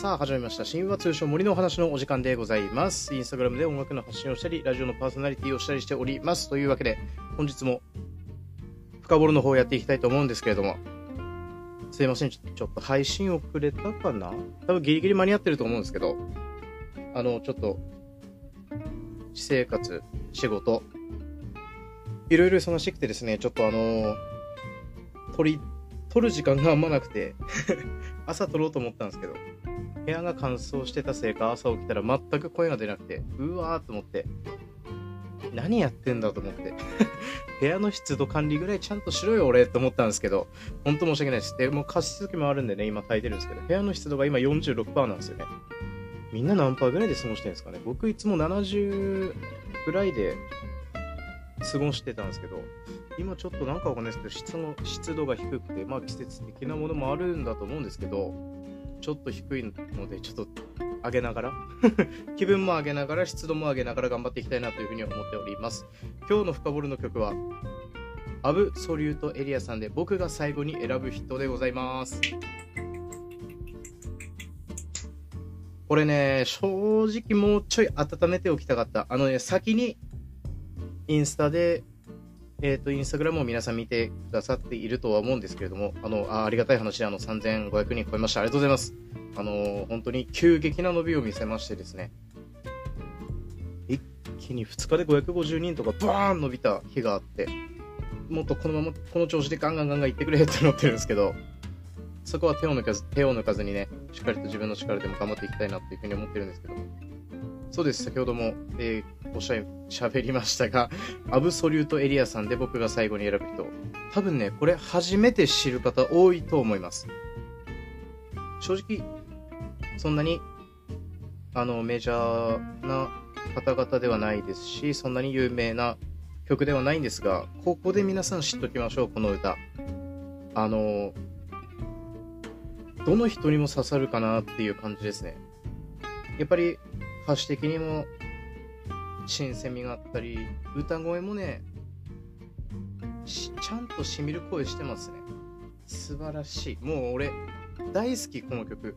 さあ、始まりました。神話通称森のお話のお時間でございます。インスタグラムで音楽の発信をしたり、ラジオのパーソナリティをしたりしております。というわけで、本日も深掘るの方をやっていきたいと思うんですけれども、すいません、ちょちょっと配信遅れたかな？多分ギリギリ間に合ってると思うんですけど、あの、ちょっと、私生活、仕事、いろいろ忙しくてですね、ちょっとあの、撮り、撮る時間があんまなくて、朝撮ろうと思ったんですけど、部屋が乾燥してたせいか朝起きたら全く声が出なくて、うわーと思って、何やってんだと思って、部屋の湿度管理ぐらいちゃんとしろよ俺と思ったんですけど、本当申し訳ないです。で、もう加湿器もあるんでね、今炊いてるんですけど、部屋の湿度が今46%なんですよね。みんな何パーぐらいで過ごしてるんですかね僕いつも70ぐらいで過ごしてたんですけど、今ちょっとなんかわかんないですけど、湿度湿度が低くて、まあ季節的なものもあるんだと思うんですけど、ちょっと低いので、ちょっと上げながら、気分も上げながら、湿度も上げながら頑張っていきたいなというふうに思っております。今日の深掘るの曲は、アブソリュートエリアさんで僕が最後に選ぶ人でございます。これね、正直もうちょい温めておきたかった。あのね、先にインスタで、えっ、と、インスタグラムを皆さん見てくださっているとは思うんですけれども、あの、あありがたい話であの3500人超えました。ありがとうございます。あの、本当に急激な伸びを見せましてですね、一気に2日で550人とかバーン伸びた日があって、もっとこのままこの調子でガンガンガンガンいってくれって思ってるんですけど、そこは手を抜かず、手を抜かずにね、しっかりと自分の力でも頑張っていきたいなっていうふうに思ってるんですけど、そうです、先ほども、えー、おっしゃい、喋りましたが、アブソリュートエリアさんで僕が最後に選ぶ人、多分ね、これ初めて知る方多いと思います。正直、そんなに、あの、メジャーな方々ではないですし、そんなに有名な曲ではないんですが、ここで皆さん知っときましょう、この歌。あの、どの人にも刺さるかなっていう感じですね。やっぱり歌詞的にも新鮮味があったり、歌声もね、ちゃんとしみる声してますね。素晴らしい。もう俺、大好き、この曲。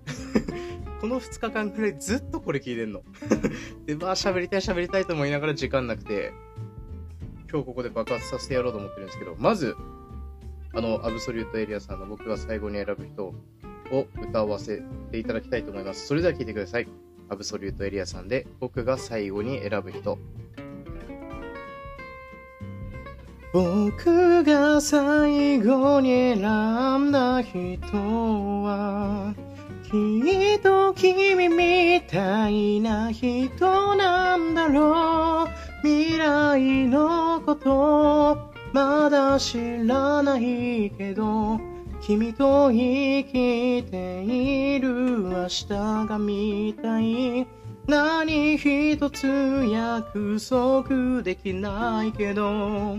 この2日間くらいずっとこれ聴いてんの。で、まあ喋りたい喋りたいと思いながら時間なくて、今日ここで爆発させてやろうと思ってるんですけど、まず、あの、アブソリュートエリアさんの僕が最後に選ぶ人を歌わせていただきたいと思います。それでは聴いてください。アブソリュートエリアさんで僕が最後に選ぶ人。僕が最後に選んだ人はきっと君みたいな人なんだろう未来のことまだ知らないけど君と生きている明日が見たい何一つ約束できないけど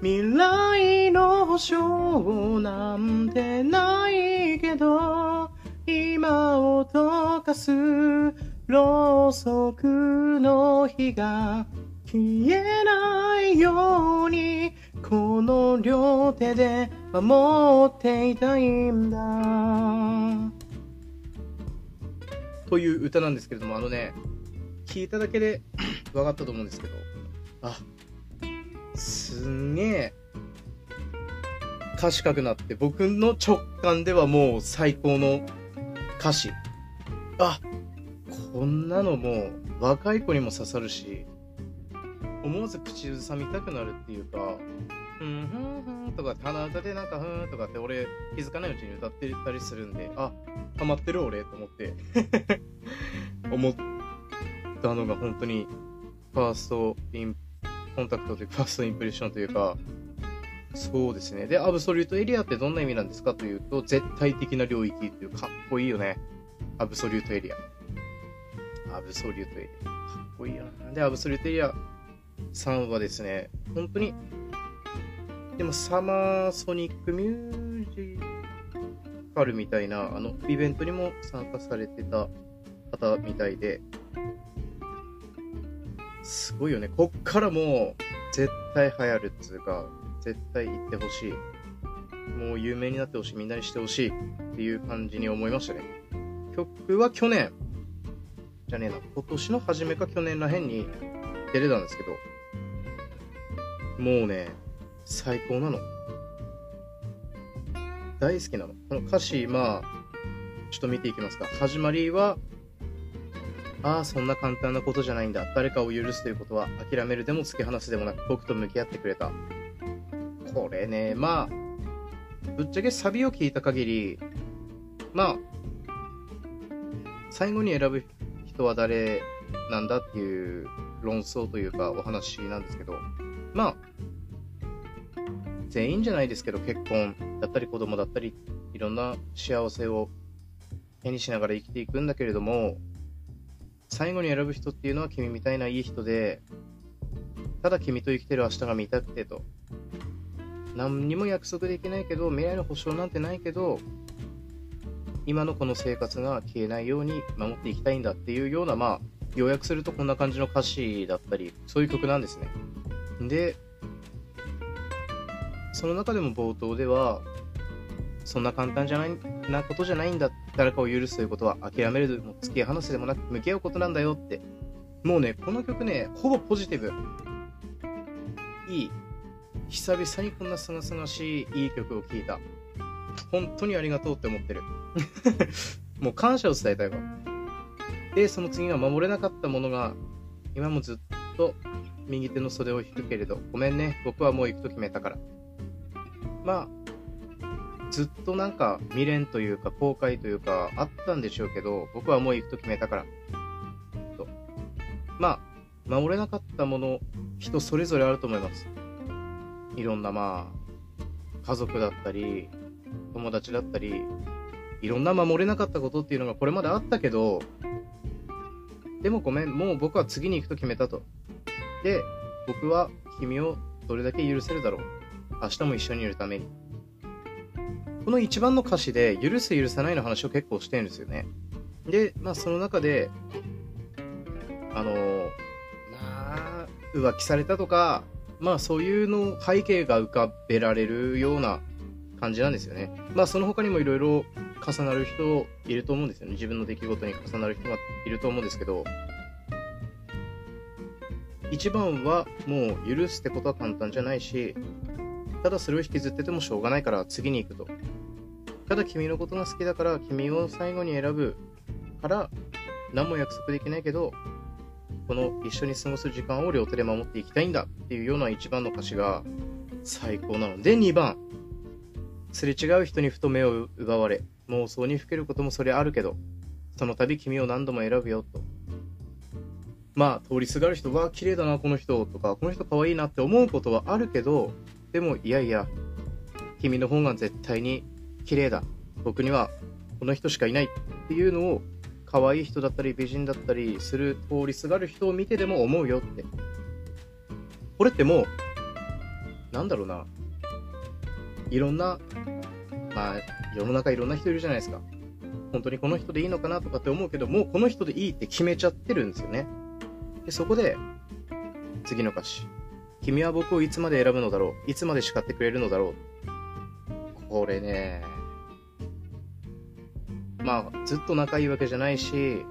未来の保証なんてないけど今を溶かすろうそくの火が消えないようにこの両手で守っていたいんだ。という歌なんですけれどもあのね聞いただけで 分かったと思うんですけどあすんげえ歌詞書くなって僕の直感ではもう最高の歌詞。あこんなのもう若い子にも刺さるし思わず口ずさみたくなるっていうか「ふんふんふん」とか鼻歌でなんか「ふーん」とかって俺気づかないうちに歌ってたりするんであハマってる俺と思って。思ったのが本当にファーストインコンタクトというかファーストインプレッションというかそうですね。でアブソリュートエリアってどんな意味なんですかというと絶対的な領域っていうかっこいいよね。アブソリュートエリア。アブソリュートエリア。かっこいいよな。でアブソリュートエリアさんはですね、本当に、でもサマーソニックミュージカルみたいな、あの、イベントにも参加されてた方みたいで、すごいよね。こっからもう、絶対流行るっつうか、絶対行ってほしい。もう有名になってほしい。みんなにしてほしい。っていう感じに思いましたね。曲は去年、じゃねえな、今年の初めか去年らへんに出れたんですけど、もうね、最高なの。大好きなの。この歌詞、まあ、ちょっと見ていきますか。始まりは、ああ、そんな簡単なことじゃないんだ。誰かを許すということは、諦めるでも突き放すでもなく、僕と向き合ってくれた。これね、まあ、ぶっちゃけサビを聞いた限り、まあ、最後に選ぶ人は誰なんだっていう論争というかお話なんですけど、まあ、全員じゃないですけど、結婚だったり子供だったり、いろんな幸せを手にしながら生きていくんだけれども、最後に選ぶ人っていうのは君みたいないい人で、ただ君と生きてる明日が見たくてと。何にも約束できないけど、未来の保証なんてないけど、今のこの生活が消えないように守っていきたいんだっていうような、まあ、要約するとこんな感じの歌詞だったり、そういう曲なんですね。で、その中でも冒頭では、そんな簡単じゃないなことじゃないんだ。誰かを許すということは諦めるでも突き放すでもなく向き合うことなんだよって。もうね、この曲ね、ほぼポジティブ。いい。久々にこんなすがすがしいいい曲を聴いた。本当にありがとうって思ってる。もう感謝を伝えたいわ。で、その次が守れなかったものが、今もずっと右手の袖を引くけれど、ごめんね、僕はもう行くと決めたから。まあ、ずっとなんか未練というか後悔というかあったんでしょうけど、僕はもう行くと決めたから。とまあ、守れなかったもの、人それぞれあると思います。いろんなまあ、家族だったり、友達だったり、いろんな守れなかったことっていうのがこれまであったけど、でもごめん、もう僕は次に行くと決めたと。で、僕は君をどれだけ許せるだろう。明日も一緒にいるために。この一番の歌詞で、許す許さないの話を結構してるんですよね。で、まあその中で、あの、まあ、浮気されたとか、まあそういうの背景が浮かべられるような感じなんですよね。まあその他にもいろいろ重なる人いると思うんですよね。自分の出来事に重なる人がいると思うんですけど、一番はもう許すってことは簡単じゃないし、ただそれを引きずっててもしょうがないから次に行くと。ただ君のことが好きだから君を最後に選ぶから何も約束できないけどこの一緒に過ごす時間を両手で守っていきたいんだっていうような一番の歌詞が最高なの。で2番。すれ違う人にふと目を奪われ妄想にふけることもそりゃあるけどその度君を何度も選ぶよと。まあ通りすがる人は綺麗だなこの人とかこの人可愛いなって思うことはあるけどでもいやいや君の方が絶対に綺麗だ。僕にはこの人しかいないっていうのを可愛い人だったり美人だったりする通りすがる人を見てでも思うよって。これってもうなんだろうな。いろんなまあ世の中いろんな人いるじゃないですか。本当にこの人でいいのかなとかって思うけどもうこの人でいいって決めちゃってるんですよね。でそこで次の歌詞。君は僕をいつまで選ぶのだろう？いつまで叱ってくれるのだろう？これねまあ、ずっと仲いいわけじゃないし、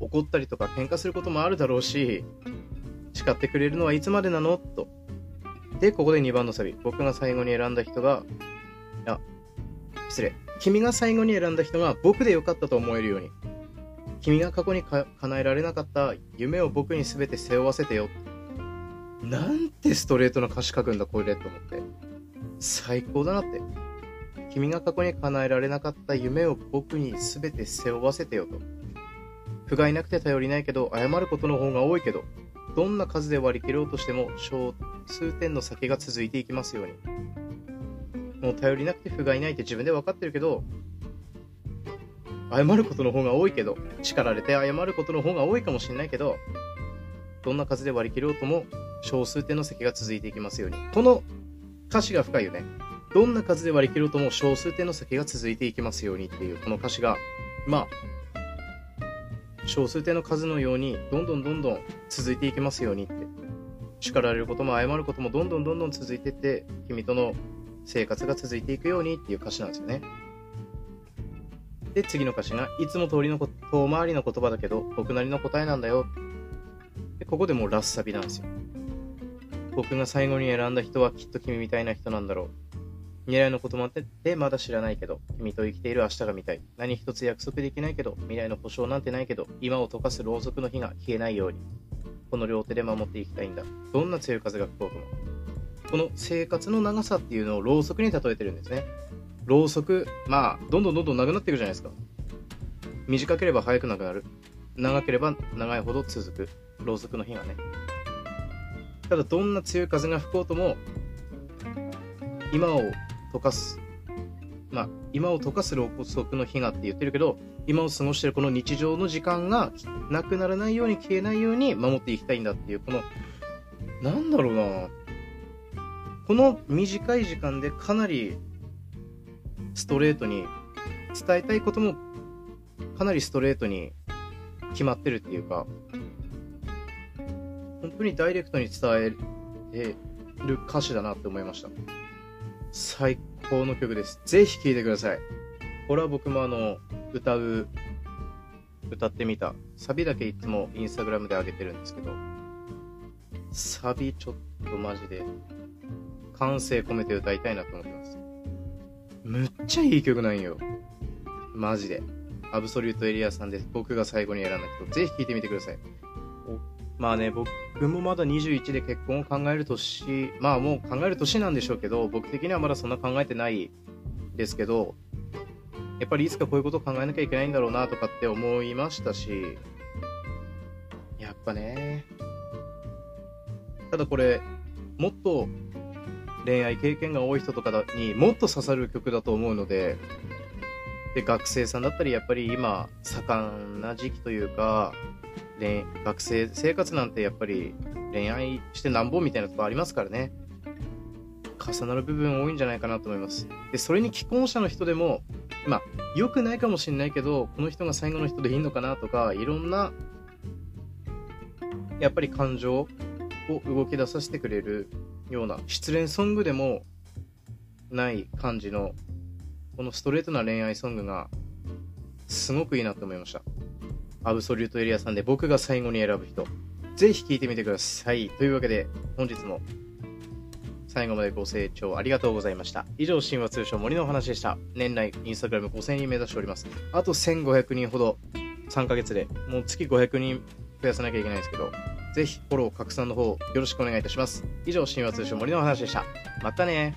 怒ったりとか喧嘩することもあるだろうし、叱ってくれるのはいつまでなの？と。で、ここで2番のサビ。僕が最後に選んだ人が、あ、失礼。君が最後に選んだ人が僕でよかったと思えるように。君が過去にか叶えられなかった夢を僕に全て背負わせてよ。なんてストレートな歌詞書くんだ、これと思って。最高だなって。君が過去に叶えられなかった夢を僕に全て背負わせてよと。不甲斐なくて頼りないけど、謝ることの方が多いけど、どんな数で割り切ろうとしても、小数点の先が続いていきますように。もう頼りなくて不甲斐ないって自分で分かってるけど、謝ることの方が多いけど、叱られて謝ることの方が多いかもしれないけど、どんな数で割り切ろうとも、小数点の先が続いていきますように。この歌詞が深いよね。どんな数で割り切ろうとも小数点の先が続いていきますようにっていうこの歌詞が、まあ、小数点の数のようにどんどんどんどん続いていきますようにって。叱られることも謝ることもどんどんどんどん続いていって、君との生活が続いていくようにっていう歌詞なんですよね。で、次の歌詞が、いつも通りのこ遠回りの言葉だけど、僕なりの答えなんだよ。で、ここでもうラッサビなんですよ。僕が最後に選んだ人はきっと君みたいな人なんだろう。未来のこともあってまだ知らないけど、君と生きている明日が見たい。何一つ約束できないけど、未来の保証なんてないけど、今を溶かすろうそくの火が消えないように。この両手で守っていきたいんだ。どんな強い風が吹こうとも。この生活の長さっていうのをろうそくに例えてるんですね。ろうそく、まあ、どんどんどんどんなくなっていくじゃないですか。短ければ早くなくなる。長ければ長いほど続く。ろうそくの火がね。ただ、どんな強い風が吹こうとも、今を溶かす。まあ、今を溶かすろうそくの火がって言ってるけど、今を過ごしてるこの日常の時間がなくならないように消えないように守っていきたいんだっていう、この、なんだろうなこの短い時間でかなりストレートに伝えたいこともかなりストレートに決まってるっていうか本当にダイレクトに伝える歌詞だなって思いました。最高の曲です。ぜひ聴いてください。これは僕もあの歌う歌ってみた。サビだけいつもインスタグラムで上げてるんですけど。サビちょっとマジで感性込めて歌いたいなと思ってます。むっちゃいい曲なんよ。マジで。アブソリュートエリアさんです。僕が最後に選んだ人、ぜひ聴いてみてください。まあね、僕もまだ21で結婚を考える年、まあもう考える年なんでしょうけど、僕的にはまだそんな考えてないですけど、やっぱりいつかこういうことを考えなきゃいけないんだろうなとかって思いましたし、やっぱね、ただこれ、もっと恋愛経験が多い人とかにもっと刺さる曲だと思うので、で、学生さんだったり、やっぱり今、盛んな時期というか、学生生活なんてやっぱり恋愛してなんぼみたいなとこありますからね。重なる部分多いんじゃないかなと思います。で、それに既婚者の人でも、まあ、良くないかもしれないけど、この人が最後の人でいいのかなとか、いろんな、やっぱり感情を動き出させてくれるような失恋ソングでもない感じのこのストレートな恋愛ソングがすごくいいなと思いましたアブソリュートエリアさんで僕が最後に選ぶ人ぜひ聴いてみてくださいというわけで本日も最後までご清聴ありがとうございました。以上、神話通称森のお話でした。年内、インスタグラム5000人目指しております。あと1500人ほど、3ヶ月で、もう月500人増やさなきゃいけないんですけど、ぜひフォロー、拡散の方よろしくお願いいたします。以上、神話通称森のお話でした。またね